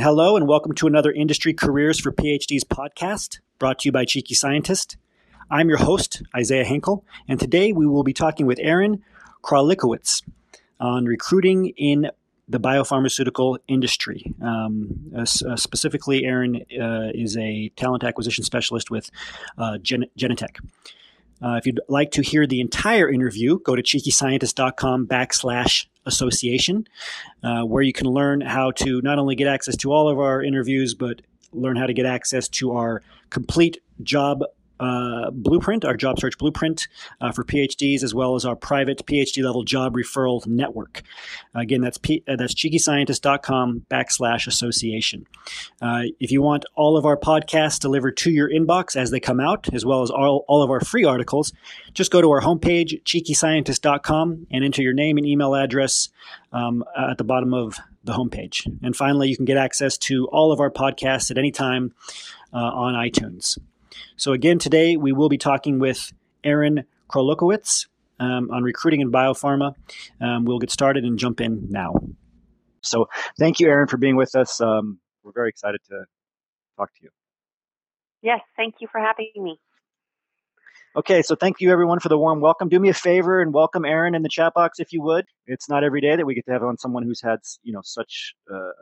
Hello, and welcome to another Industry Careers for PhDs podcast brought to you by Cheeky Scientist. I'm your host, Isaiah Hankel, and today we will be talking with Erin Krolikiewicz on recruiting in the biopharmaceutical industry. Um, uh, uh, specifically, Erin uh, is a talent acquisition specialist with uh, Gen- Genentech. Uh, if you'd like to hear the entire interview, go to cheekyscientist.com backslash association, uh, where you can learn how to not only get access to all of our interviews, but learn how to get access to our complete job uh, blueprint, our job search blueprint uh, for PhDs, as well as our private PhD level job referral network. Again, that's P- uh, that's cheekyscientist.com backslash association. Uh, if you want all of our podcasts delivered to your inbox as they come out, as well as all, all of our free articles, just go to our homepage, cheekyscientist.com, and enter your name and email address um, at the bottom of the homepage. And finally, you can get access to all of our podcasts at any time uh, on iTunes. So, again, today we will be talking with Erin Krolikiewicz um, on recruiting in biopharma. Um, we'll get started and jump in now. So, thank you, Erin, for being with us. Um, we're very excited to talk to you. Yes, thank you for having me. Okay, so thank you everyone for the warm welcome. Do me a favor and welcome Erin in the chat box if you would. It's not every day that we get to have on someone who's had you know such uh,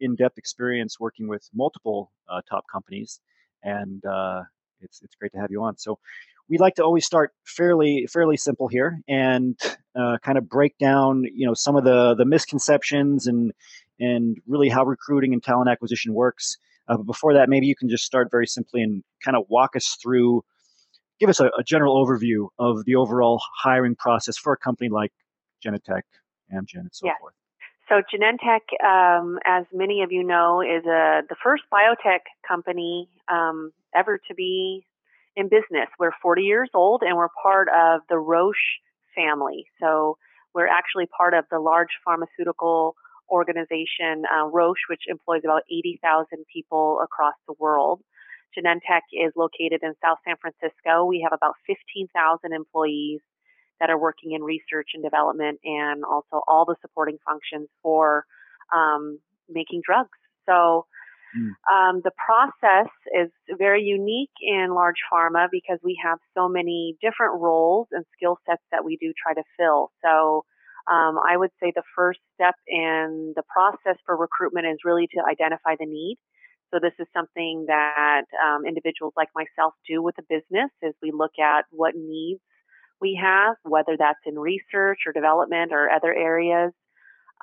in-depth experience working with multiple uh, top companies and uh, it's it's great to have you on. So we like to always start fairly fairly simple here and uh, kind of break down you know some of the the misconceptions and and really how recruiting and talent acquisition works. Uh, but before that, maybe you can just start very simply and kind of walk us through, give us a, a general overview of the overall hiring process for a company like Genentech, Amgen, and so forth. So Genentech, um, as many of you know, is a, the first biotech company um, ever to be in business. We're 40 years old and we're part of the Roche family. So we're actually part of the large pharmaceutical organization uh, Roche, which employs about 80,000 people across the world. Genentech is located in South San Francisco. We have about 15,000 employees that are working in research and development and also all the supporting functions for um, making drugs. So mm. um, the process is very unique in large pharma because we have so many different roles and skill sets that we do try to fill. So um, I would say the first step in the process for recruitment is really to identify the need. So this is something that um, individuals like myself do with the business is we look at what needs we have, whether that's in research or development or other areas.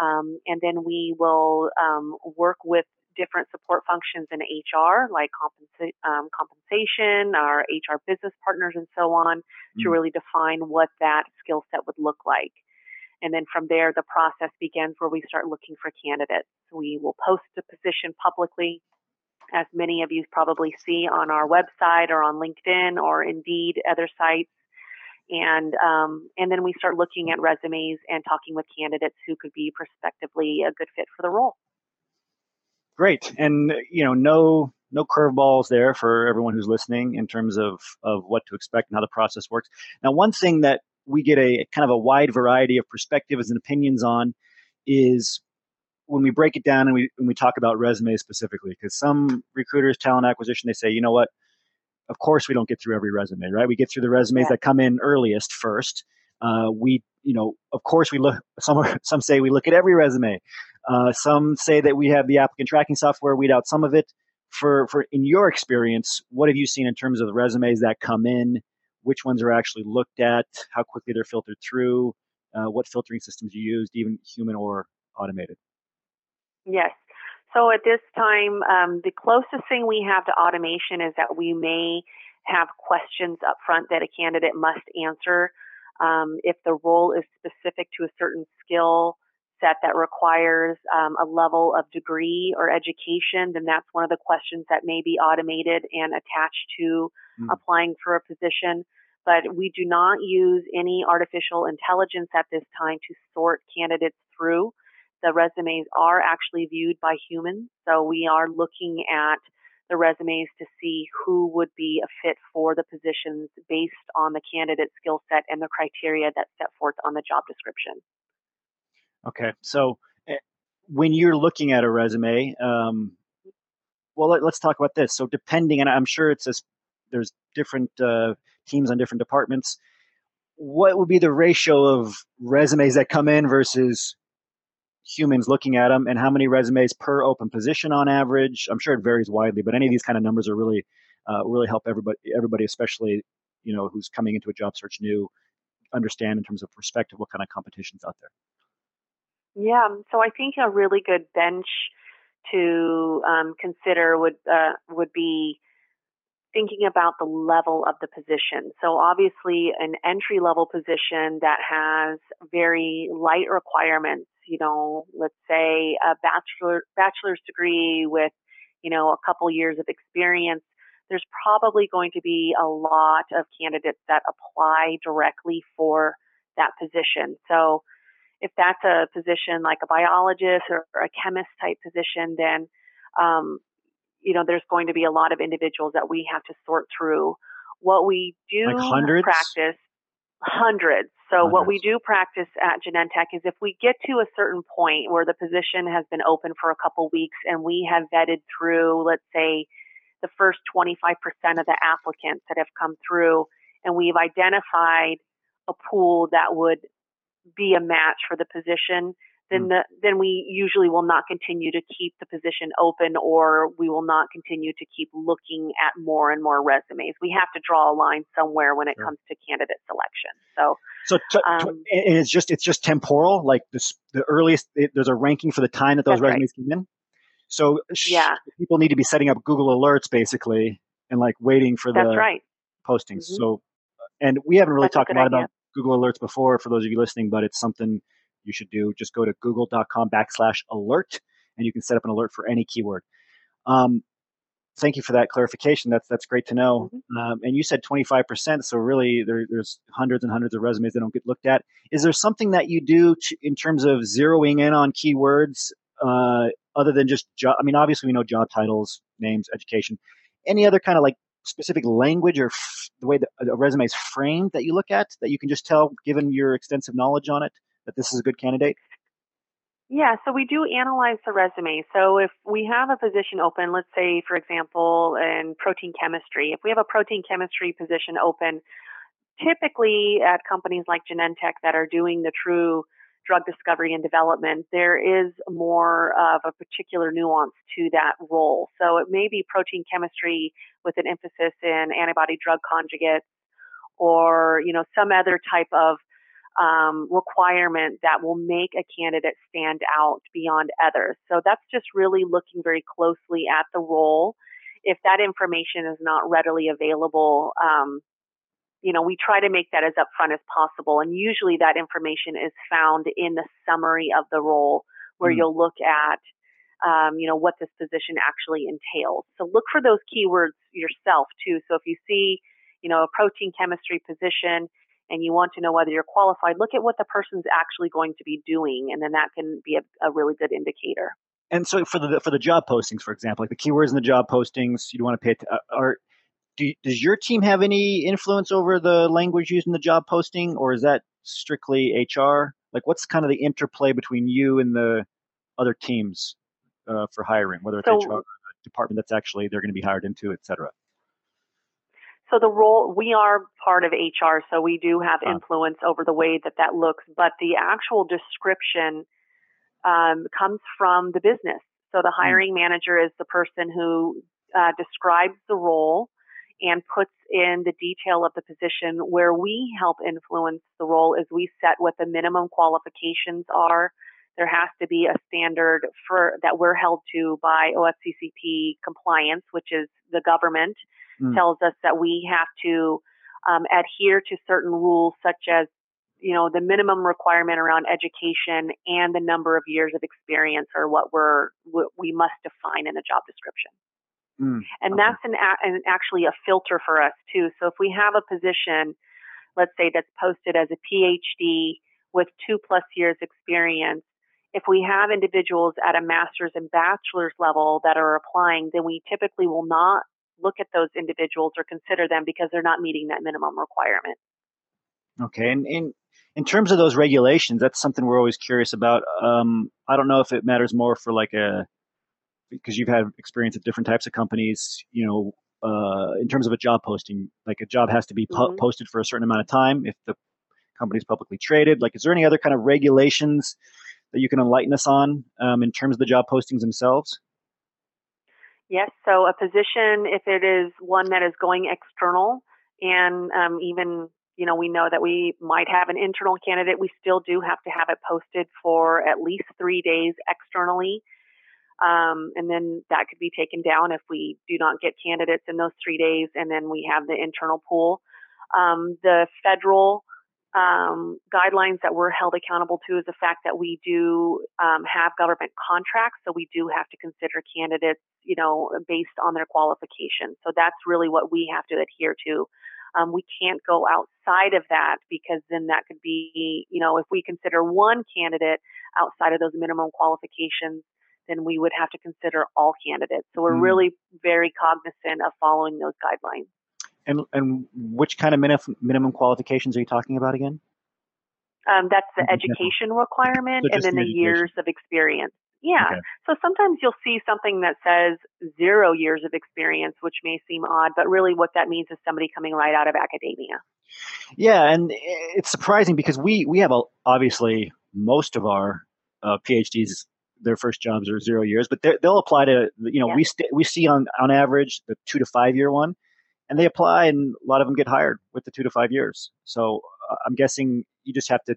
Um, and then we will um, work with different support functions in HR, like compensa- um, compensation, our HR business partners, and so on, mm. to really define what that skill set would look like. And then from there, the process begins where we start looking for candidates. We will post a position publicly, as many of you probably see on our website or on LinkedIn or Indeed, other sites and um, and then we start looking at resumes and talking with candidates who could be prospectively a good fit for the role. Great, and you know, no no curveballs there for everyone who's listening in terms of of what to expect and how the process works. Now, one thing that we get a kind of a wide variety of perspectives and opinions on is when we break it down and we when we talk about resumes specifically, because some recruiters, talent acquisition, they say, you know what, of course we don't get through every resume, right? We get through the resumes yeah. that come in earliest first. Uh, we, you know, of course we look. Some some say we look at every resume. Uh, some say that we have the applicant tracking software weed out some of it. For for in your experience, what have you seen in terms of the resumes that come in? Which ones are actually looked at? How quickly they're filtered through? Uh, what filtering systems you used, even human or automated? Yes. So at this time, um, the closest thing we have to automation is that we may have questions up front that a candidate must answer. Um, if the role is specific to a certain skill set that requires um, a level of degree or education, then that's one of the questions that may be automated and attached to mm. applying for a position. But we do not use any artificial intelligence at this time to sort candidates through the resumes are actually viewed by humans. So we are looking at the resumes to see who would be a fit for the positions based on the candidate skill set and the criteria that's set forth on the job description. Okay, so eh, when you're looking at a resume, um, well, let, us talk about this. So, depending, and I'm sure it's a, there's different uh, teams on different departments. What would be the ratio of resumes that come in versus humans looking at them, and how many resumes per open position on average? I'm sure it varies widely, but any of these kind of numbers are really uh, really help everybody, everybody, especially you know who's coming into a job search new, understand in terms of perspective what kind of competition's out there. Yeah, so I think a really good bench to um, consider would uh, would be thinking about the level of the position. So obviously, an entry level position that has very light requirements. You know, let's say a bachelor bachelor's degree with you know a couple years of experience. There's probably going to be a lot of candidates that apply directly for that position. So if that's a position like a biologist or, a chemist type position, then um, you know there's going to be a lot of individuals that we have to sort through. What we do like practice hundreds. So hundreds. what we do practice at Genentech is if we get to a certain point where the position has been open for a couple weeks and we have vetted through, let's say, the first 25% of the applicants that have come through, and we've identified a pool that would be a match for the position, then mm. the, then we usually will not continue to keep the position open, or we will not continue to keep looking at more and more resumes. We have to draw a line somewhere when it sure. comes to candidate selection. So, so t- um, t- and it's just it's just temporal. Like this, the earliest it, there's a ranking for the time that those resumes right. came in. So yeah, people need to be setting up Google alerts basically and like waiting for the right. postings. Mm-hmm. So, and we haven't really That's talked a lot idea. about Google Alerts before for those of you listening, but it's something you should do. Just go to google.com backslash alert and you can set up an alert for any keyword. Um, thank you for that clarification. That's that's great to know. Mm-hmm. Um, and you said 25%, so really there, there's hundreds and hundreds of resumes that don't get looked at. Is there something that you do to, in terms of zeroing in on keywords uh, other than just job? I mean, obviously we know job titles, names, education. Any other kind of like specific language or f- the way that a resume is framed that you look at that you can just tell, given your extensive knowledge on it, that this is a good candidate? Yeah, so we do analyze the resume. So if we have a position open, let's say, for example, in protein chemistry, if we have a protein chemistry position open, typically at companies like Genentech that are doing the true drug discovery and development, there is more of a particular nuance to that role. So it may be protein chemistry with an emphasis in antibody drug conjugates or, you know, some other type of um, requirement that will make a candidate stand out beyond others. So that's just really looking very closely at the role. If that information is not readily available, um, you know, we try to make that as upfront as possible. And usually that information is found in the summary of the role where mm. you'll look at, um, you know, what this position actually entails. So look for those keywords yourself too. So if you see, you know, a protein chemistry position and you want to know whether you're qualified, look at what the person's actually going to be doing. And then that can be a, a really good indicator. And so for the for the job postings, for example, like the keywords in the job postings, you want to pay. Uh, are do, does your team have any influence over the language used in the job posting, or is that strictly HR? Like, what's kind of the interplay between you and the other teams uh, for hiring, whether it's so, HR or the department that's actually they're going to be hired into, et cetera? So the role we are part of HR, so we do have influence over the way that that looks, but the actual description um, comes from the business. So the hmm. hiring manager is the person who uh, describes the role and puts in the detail of the position. Where we help influence the role is we set what the minimum qualifications are. There has to be a standard for that we're held to by OFCCP compliance, which is the government mm. tells us that we have to um, adhere to certain rules such as you know the minimum requirement around education and the number of years of experience are what we're what we must define in a job description. Mm, and okay. that's an, an, actually a filter for us too. So if we have a position, let's say that's posted as a PhD with two plus years experience, if we have individuals at a master's and bachelor's level that are applying, then we typically will not look at those individuals or consider them because they're not meeting that minimum requirement. Okay, and, and in terms of those regulations, that's something we're always curious about. Um, I don't know if it matters more for like a because you've had experience at different types of companies. You know, uh, in terms of a job posting, like a job has to be po- mm-hmm. posted for a certain amount of time if the company is publicly traded. Like, is there any other kind of regulations that you can enlighten us on um, in terms of the job postings themselves? Yes. So a position, if it is one that is going external, and um, even you know, we know that we might have an internal candidate. We still do have to have it posted for at least three days externally. Um, and then that could be taken down if we do not get candidates in those three days, and then we have the internal pool. Um, the federal um, guidelines that we're held accountable to is the fact that we do um, have government contracts, so we do have to consider candidates, you know, based on their qualifications. So that's really what we have to adhere to. Um, we can't go outside of that because then that could be, you know, if we consider one candidate outside of those minimum qualifications, then we would have to consider all candidates. So we're mm. really very cognizant of following those guidelines. And and which kind of minimum minimum qualifications are you talking about again? Um, that's the education requirement, so and then the, the years of experience. Yeah. Okay. So sometimes you'll see something that says zero years of experience, which may seem odd, but really what that means is somebody coming right out of academia. Yeah, and it's surprising because we we have a, obviously most of our uh, PhDs their first jobs are zero years, but they'll apply to you know yeah. we st- we see on on average the two to five year one, and they apply, and a lot of them get hired with the two to five years. So uh, I'm guessing you just have to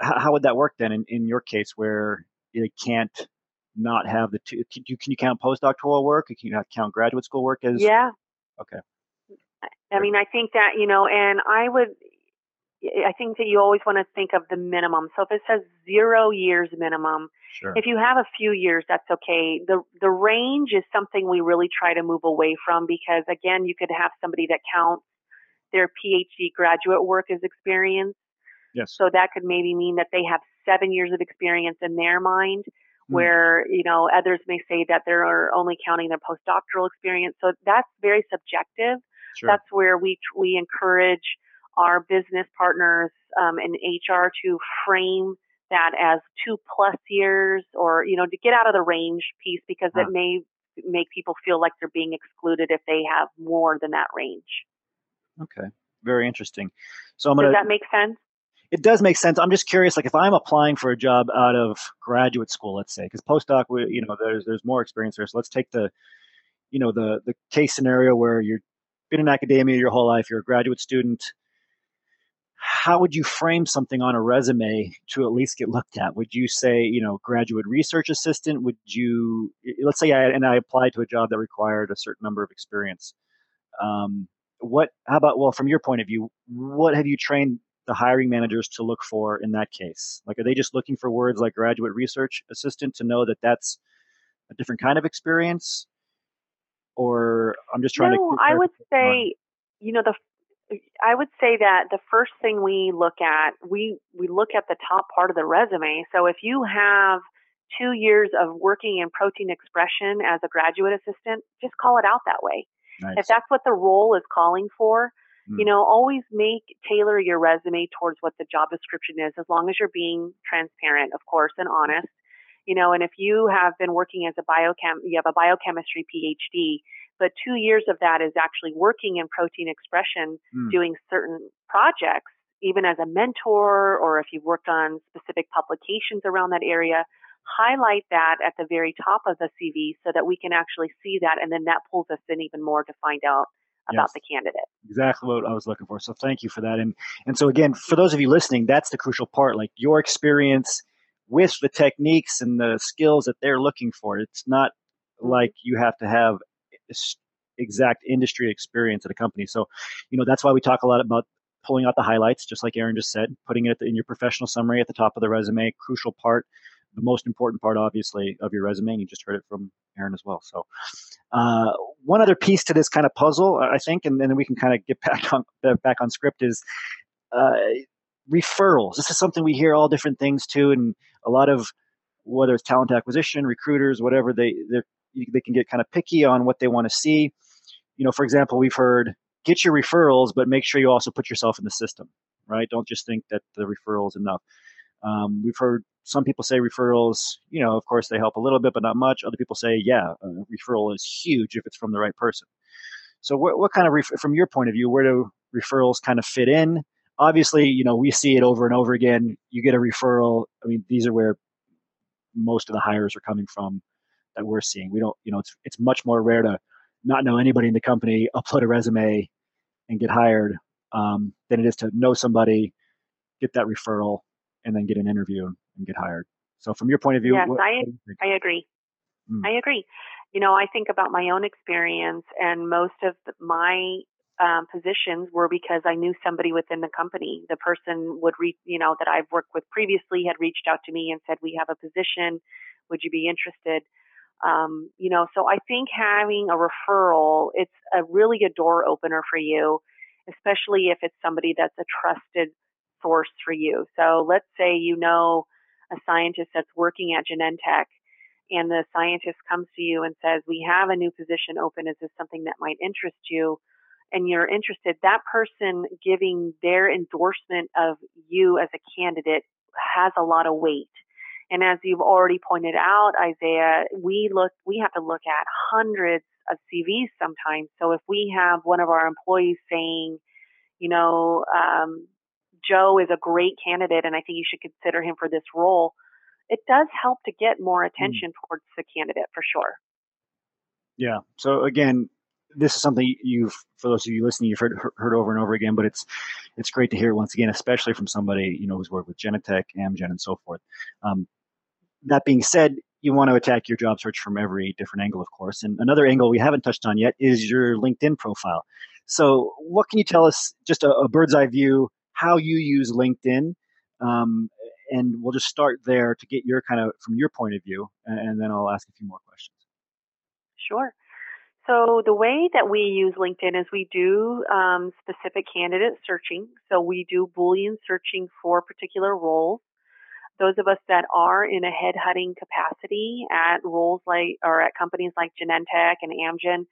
how, how would that work then in, in your case where you can't not have the two? Can you, can you count postdoctoral work? Can you count graduate school work as? Yeah. Okay. I mean, I think that you know, and I would, I think that you always want to think of the minimum. So if it says zero years minimum, sure. if you have a few years, that's okay. The the range is something we really try to move away from because again, you could have somebody that counts their PhD graduate work as experience Yes. So that could maybe mean that they have seven years of experience in their mind, mm. where, you know, others may say that they're only counting their postdoctoral experience. So that's very subjective. Sure. That's where we, we encourage our business partners um, in HR to frame that as two plus years or, you know, to get out of the range piece because huh. it may make people feel like they're being excluded if they have more than that range. Okay. Very interesting. So I'm gonna, Does that make sense? it does make sense. I'm just curious, like if I'm applying for a job out of graduate school, let's say, because postdoc, we, you know, there's there's more experience there. So let's take the, you know, the the case scenario where you've been in academia your whole life, you're a graduate student. How would you frame something on a resume to at least get looked at? Would you say, you know, graduate research assistant? Would you, let's say, I, and I applied to a job that required a certain number of experience. Um, what? How about? Well, from your point of view, what have you trained the hiring managers to look for in that case? Like, are they just looking for words like graduate research assistant to know that that's a different kind of experience? Or I'm just trying to no, to. I would say, you know, the I would say that the first thing we look at, we we look at the top part of the resume. So if you have two years of working in protein expression as a graduate assistant, just call it out that way. Nice. If that's what the role is calling for, you mm. know, always make tailor your resume towards what the job description is, as long as you're being transparent, of course, and honest. You know, and if you have been working as a biochem, you have a biochemistry PhD, but two years of that is actually working in protein expression, mm. doing certain projects, even as a mentor, or if you've worked on specific publications around that area, highlight that at the very top of the CV so that we can actually see that, and then that pulls us in even more to find out about yes, the candidate. Exactly what I was looking for. So thank you for that. And and so again, for those of you listening, that's the crucial part. Like your experience with the techniques and the skills that they're looking for. It's not mm-hmm. like you have to have exact industry experience at a company. So, you know, that's why we talk a lot about pulling out the highlights, just like Erin just said, putting it in your professional summary at the top of the resume, crucial part, the most important part, obviously, of your resume. And you just heard it from Erin as well. So, uh, one other piece to this kind of puzzle, I think, and, then we can kind of get back on back on script is uh, referrals. This is something we hear all different things too, and a lot of whether it's talent acquisition, recruiters, whatever they they can get kind of picky on what they want to see. You know, for example, we've heard get your referrals, but make sure you also put yourself in the system, right? Don't just think that the referral is enough. Um, we've heard some people say referrals, you know, of course they help a little bit, but not much. Other people say, yeah, referral is huge if it's from the right person. So, what, what kind of, ref- from your point of view, where do referrals kind of fit in? Obviously, you know, we see it over and over again. You get a referral. I mean, these are where most of the hires are coming from that we're seeing. We don't, you know, it's it's much more rare to not know anybody in the company, upload a resume, and get hired um, than it is to know somebody, get that referral, and then get an interview and get hired. So, from your point of view, yes, what, I what I agree. Mm. I agree. You know, I think about my own experience, and most of my um, positions were because I knew somebody within the company. The person would reach, you know, that I've worked with previously had reached out to me and said, "We have a position. Would you be interested?" Um, you know, so I think having a referral, it's a really a door opener for you, especially if it's somebody that's a trusted source for you. So let's say you know a scientist that's working at Genentech and the scientist comes to you and says, we have a new position open. Is this something that might interest you? And you're interested, that person giving their endorsement of you as a candidate has a lot of weight. And as you've already pointed out, Isaiah, we look, we have to look at hundreds of CVs sometimes. So if we have one of our employees saying, you know, um, Joe is a great candidate and I think you should consider him for this role, it does help to get more hmm. attention mm. towards the candidate for sure. Yeah. So again, this is something you've, for those of you listening, you've heard, heard over and over again, but it's, it's great to hear once again, especially from somebody, you know, who's worked with Genentech, Amgen, and so forth. Um, that being said, you want to attack your job search from every different angle, of course. And another angle we haven't touched on yet is your LinkedIn profile. So, what can you tell us, just a, a bird's eye view, how you use LinkedIn? Um, and we'll just start there to get your kind of from your point of view, and then I'll ask a few more questions. Sure. So the way that we use LinkedIn is we do um, specific candidate searching. So we do Boolean searching for particular roles those of us that are in a headhunting capacity at roles like or at companies like Genentech and Amgen,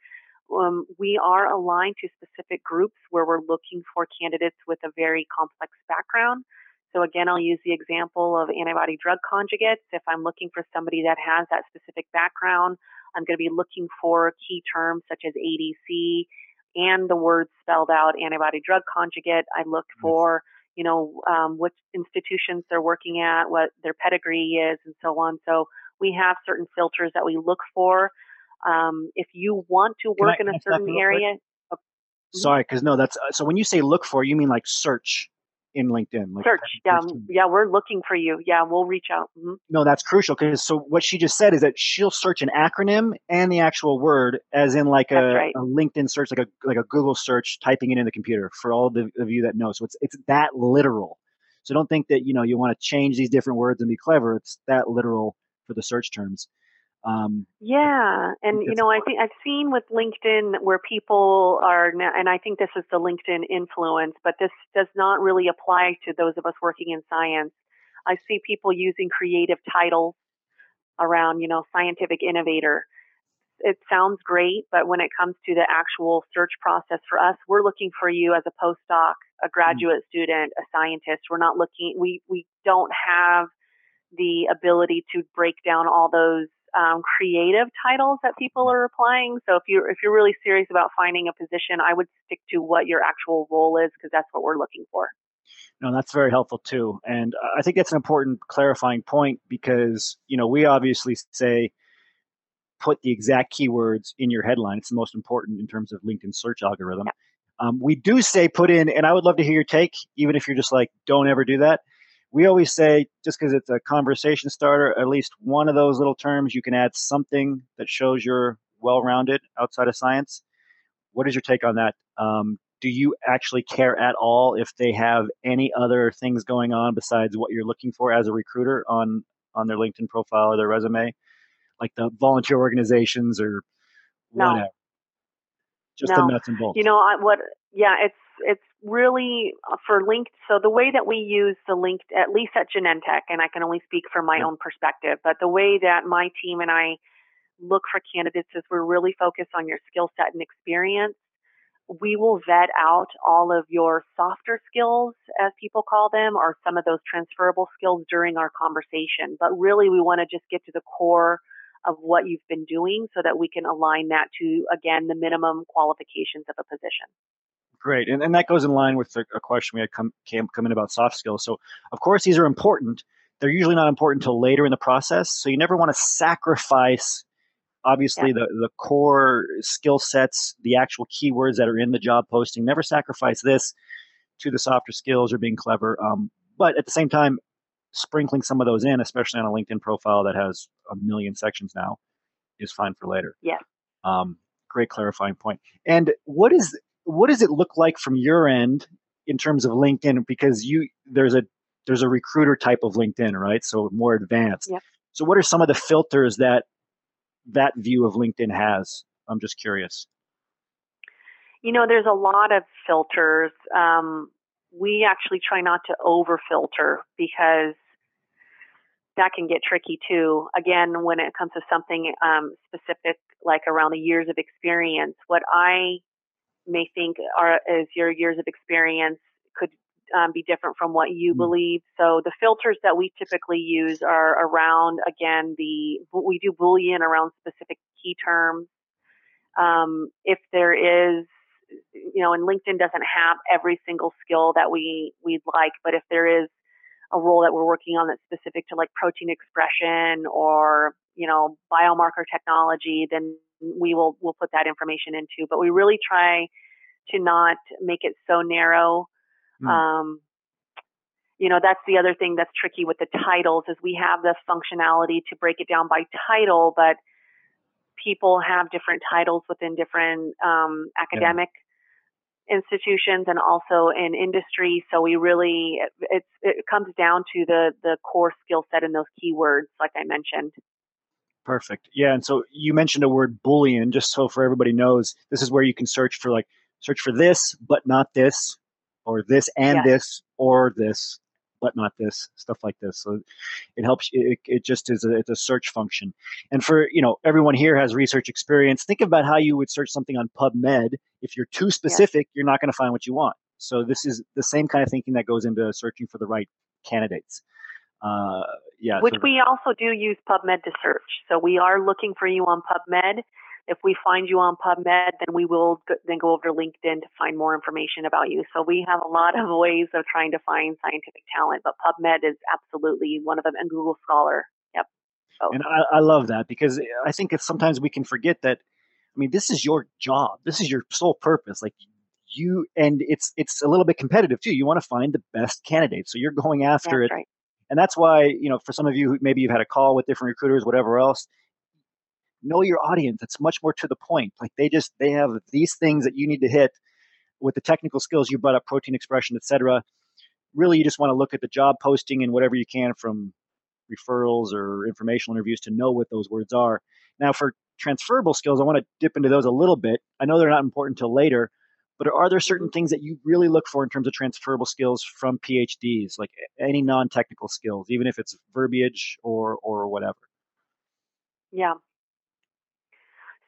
um, we are aligned to specific groups where we're looking for candidates with a very complex background. So again, I'll use the example of antibody drug conjugates. If I'm looking for somebody that has that specific background, I'm going to be looking for key terms such as ADC and the words spelled out antibody drug conjugate. I look for you know, um, which institutions they're working at, what their pedigree is, and so on. So we have certain filters that we look for. Um, if you want to work in a certain area, oh, mm-hmm. sorry, because no, that's uh, so when you say look for, you mean like search in LinkedIn. Like Search, yeah, yeah, we're looking for you. Yeah, we'll reach out. Mm-hmm. No, that's crucial because so what she just said is that she'll search an acronym and the actual word, as in like a, right. a, LinkedIn search, like a like a Google search, typing it in the computer. For all the, of you that know, so it's it's that literal. So don't think that you know you want to change these different words and be clever. It's that literal for the search terms. Um, yeah, and you know, I think I've seen with LinkedIn where people are, now, and I think this is the LinkedIn influence, but this does not really apply to those of us working in science. I see people using creative titles around, you know, scientific innovator. It sounds great, but when it comes to the actual search process for us, we're looking for you as a postdoc, a mm. graduate mm-hmm. student, a scientist. We're not looking, we, we don't have the ability to break down all those um, creative titles that people are applying. So if you're if you're really serious about finding a position, I would stick to what your actual role is because that's what we're looking for. No, that's very helpful too, and I think that's an important clarifying point because you know we obviously say put the exact keywords in your headline. It's the most important in terms of LinkedIn search algorithm. Yeah. Um, we do say put in, and I would love to hear your take, even if you're just like, don't ever do that we always say just because it's a conversation starter, at least one of those little terms, you can add something that shows you're well rounded outside of science. What is your take on that? Um, do you actually care at all if they have any other things going on besides what you're looking for as a recruiter on on their LinkedIn profile or their resume, like the volunteer organizations or whatever? No. Just no. the nuts and bolts. You know I, what? Yeah, it's it's really uh, for linked. So the way that we use the linked, at least at Genentech, and I can only speak from my yeah. own perspective, but the way that my team and I look for candidates is we're really focused on your skill set and experience. we will vet out all of your softer skills, as people call them, or some of those transferable skills during our conversation. But really, we want to just get to the core of what you've been doing so that we can align that to, again, the minimum qualifications of a position. Great. And, and that goes in line with a, question we had come, came, come in about soft skills. So, of course, these are important. They're usually not important until later in the process. So, you never want to sacrifice obviously yeah. the, the core skill sets, the actual keywords that are in the job posting. Never sacrifice this to the softer skills or being clever. Um, but at the same time, sprinkling some of those in, especially on a LinkedIn profile that has a million sections now, is fine for later. Yeah. Um, great clarifying point. And what is what does it look like from your end in terms of LinkedIn? Because you there's a there's a recruiter type of LinkedIn, right? So more advanced. Yeah. So what are some of the filters that that view of LinkedIn has? I'm just curious. You know, there's a lot of filters. Um, we actually try not to over filter because that can get tricky too. Again, when it comes to something um, specific, like around the years of experience, what I may think are is your years of experience could um, be different from what you mm-hmm. believe. So the filters that we typically use are around again the we do boolean around specific key terms. Um, if there is you know, and LinkedIn doesn't have every single skill that we we'd like, but if there is a role that we're working on that's specific to like protein expression or you know biomarker technology, then we will we'll put that information into. But we really try to not make it so narrow. Mm. Um, you know, that's the other thing that's tricky with the titles is we have the functionality to break it down by title, but people have different titles within different um, academic yeah. institutions and also in industry. So we really it, it comes down to the the core skill set and those keywords, like I mentioned. Perfect. Yeah, and so you mentioned a word boolean, just so for everybody knows, this is where you can search for like search for this but not this, or this and yes. this, or this but not this stuff like this so it helps it, it just is a, it's a search function and for you know everyone here has research experience think about how you would search something on pubmed if you're too specific yeah. you're not going to find what you want so this is the same kind of thinking that goes into searching for the right candidates uh, yeah which so we also do use pubmed to search so we are looking for you on pubmed if we find you on PubMed, then we will then go over to LinkedIn to find more information about you. So we have a lot of ways of trying to find scientific talent, but PubMed is absolutely one of them, and Google Scholar. Yep. So. And I, I love that because I think if sometimes we can forget that. I mean, this is your job. This is your sole purpose. Like you, and it's it's a little bit competitive too. You want to find the best candidate, so you're going after that's it. Right. And that's why, you know, for some of you, maybe you've had a call with different recruiters, whatever else, know your audience. It's much more to the point. Like they just they have these things that you need to hit with the technical skills you brought up, protein expression, etc. Really, you just want to look at the job posting and whatever you can from referrals or informational interviews to know what those words are. Now, for transferable skills, I want to dip into those a little bit. I know they're not important until later, but are there certain things that you really look for in terms of transferable skills from PhDs, like any non-technical skills, even if it's verbiage or or whatever? Yeah.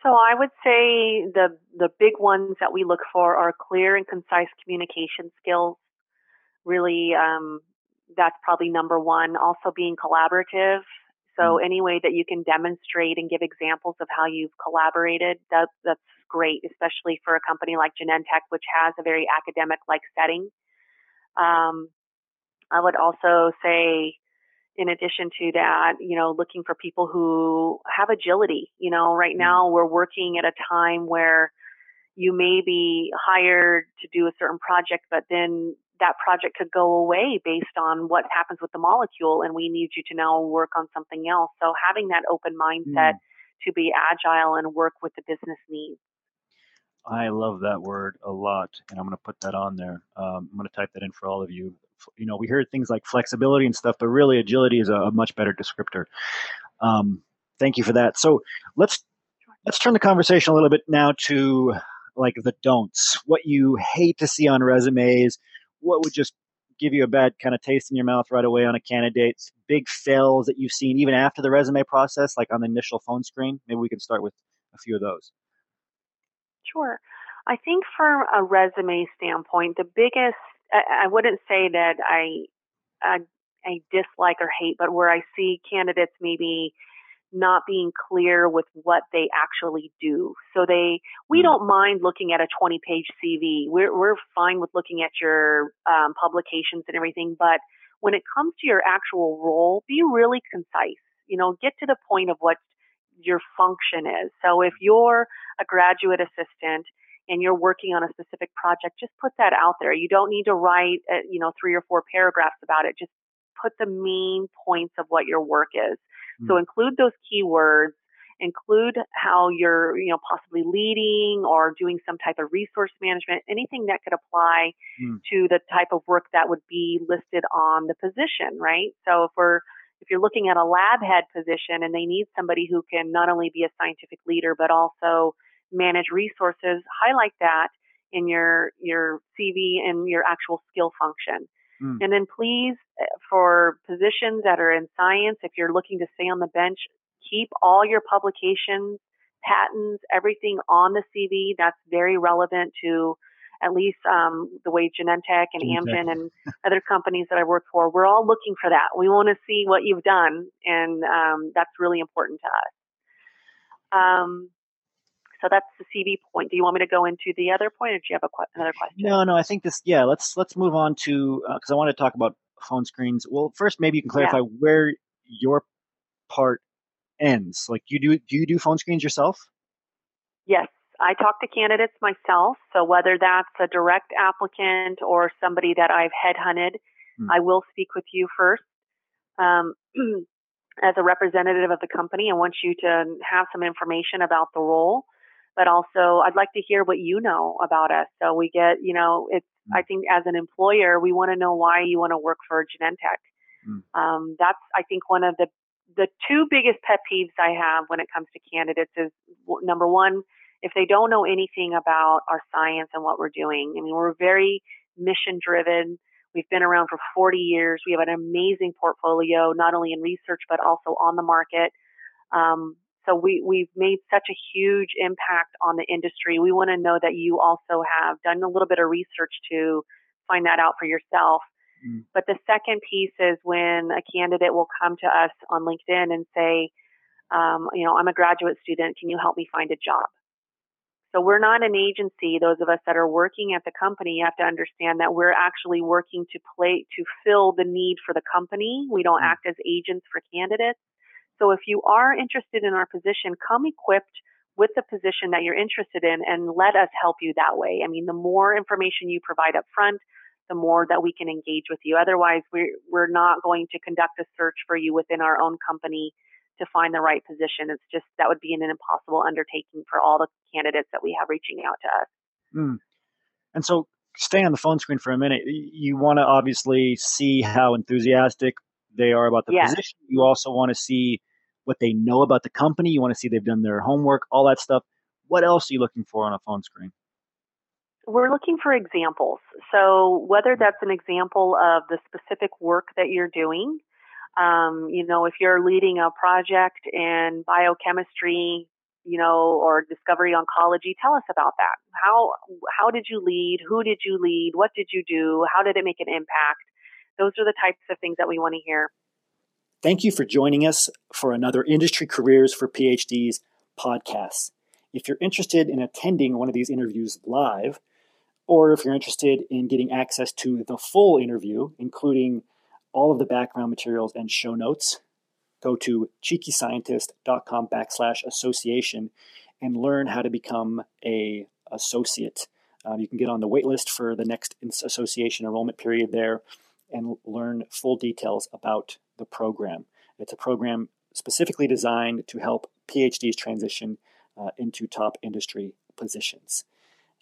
So I would say the the big ones that we look for are clear and concise communication skills. Really, um, that's probably number one. Also, being collaborative. So mm. any way that you can demonstrate and give examples of how you've collaborated, that's that's great, especially for a company like Genentech, which has a very academic like setting. Um, I would also say in addition to that, you know, looking for people who have agility. You know, right mm. now we're working at a time where you may be hired to do a certain project, but then that project could go away based on what happens with the molecule, and we need you to now work on something else. So having that open mindset mm. to be agile and work with the business needs. I love that word a lot, and I'm going to put that on there. Um, I'm going to type that in for all of you you know we hear things like flexibility and stuff, but really agility is a, a much better descriptor. Um, thank you for that. So let's let's turn the conversation a little bit now to like the don'ts, what you hate to see on resumes, what would just give you a bad kind of taste in your mouth right away on a candidate's big fails that you've seen even after the resume process, like on the initial phone screen. Maybe we can start with a few of those. Sure. I think from a resume standpoint, the biggest, I, I wouldn't say that I, I, I dislike or hate, but where I see candidates maybe not being clear with what they actually do. So they, we hmm. don't mind looking at a 20 page CV. We're, we're fine with looking at your um, publications and everything. But when it comes to your actual role, be really concise. You know, get to the point of what your function is. So if you're a graduate assistant and you're working on a specific project, just put that out there. You don't need to write, uh, you know, three or four paragraphs about it. Just put the main points of what your work is. Mm. So include those keywords, include how you're, you know, possibly leading or doing some type of resource management, anything that could apply mm. to the type of work that would be listed on the position, right? So if we're if you're looking at a lab head position and they need somebody who can not only be a scientific leader but also manage resources, highlight that in your your CV and your actual skill function. Mm. And then please, eh, for positions that are in science, if you're looking to stay on the bench, keep all your publications, patents, everything on the CV. That's very relevant to at least um, the way Genentech and Genentech. Amgen and other companies that I work for, we're all looking for that. We want to see what you've done, and um, that's really important to us. Um, so that's the CV point. Do you want me to go into the other point, or do you have a, another question? No, no. I think this. Yeah, let's let's move on to because uh, I want to talk about phone screens. Well, first, maybe you can clarify yeah. where your part ends. Like, you do do you do phone screens yourself? Yes, I talk to candidates myself. So whether that's a direct applicant or somebody that I've headhunted, mm. I will speak with you first. Um, as a representative of the company, I want you to have some information about the role but also I'd like to hear what you know about us. So we get, you know, it's, mm. I think as an employer, we want to know why you want to work for Genentech. Mm. Um, that's, I think, one of the, the two biggest pet peeves I have when it comes to candidates is number one, if they don't know anything about our science and what we're doing. I mean, we're very mission driven. We've been around for 40 years. We have an amazing portfolio, not only in research, but also on the market. Um, so we, we've made such a huge impact on the industry. We want to know that you also have done a little bit of research to find that out for yourself. Mm. But the second piece is when a candidate will come to us on LinkedIn and say, um, you know, I'm a graduate student. Can you help me find a job? So we're not an agency. Those of us that are working at the company, you have to understand that we're actually working to play to fill the need for the company. We don't mm. act as agents for candidates. So if you are interested in our position, come equipped with the position that you're interested in and let us help you that way. I mean, the more information you provide up front, the more that we can engage with you. Otherwise, we're, we're not going to conduct a search for you within our own company to find the right position. It's just that would be an impossible undertaking for all the candidates that we have reaching out to us. Mm. And so, stay on the phone screen for a minute. You want to obviously see how enthusiastic they are about the yes. position. You also want to see what they know about the company. You want to see they've done their homework, all that stuff. What else are you looking for on a phone screen? We're looking for examples. So whether that's an example of the specific work that you're doing, um, you know, if you're leading a project in biochemistry, you know, or discovery oncology, tell us about that. How how did you lead? Who did you lead? What did you do? How did it make an impact? Those are the types of things that we want to hear. Thank you for joining us for another Industry Careers for PhDs podcast. If you're interested in attending one of these interviews live, or if you're interested in getting access to the full interview, including all of the background materials and show notes, go to cheekyscientist.com backslash association and learn how to become a associate. Um, you can get on the waitlist for the next association enrollment period there and learn full details about the program. It's a program specifically designed to help PhDs transition uh, into top industry positions.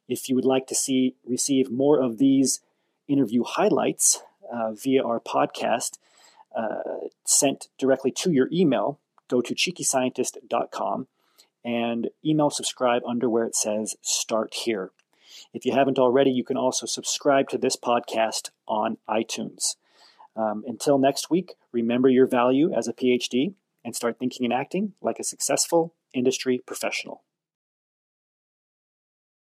If you would like to see receive more of these interview highlights uh, via our podcast uh, sent directly to your email, go to cheekyscientist.com and email subscribe under where it says start here. If you haven't already, you can also subscribe to this podcast on iTunes. Um, until next week, remember your value as a PhD and start thinking and acting like a successful industry professional.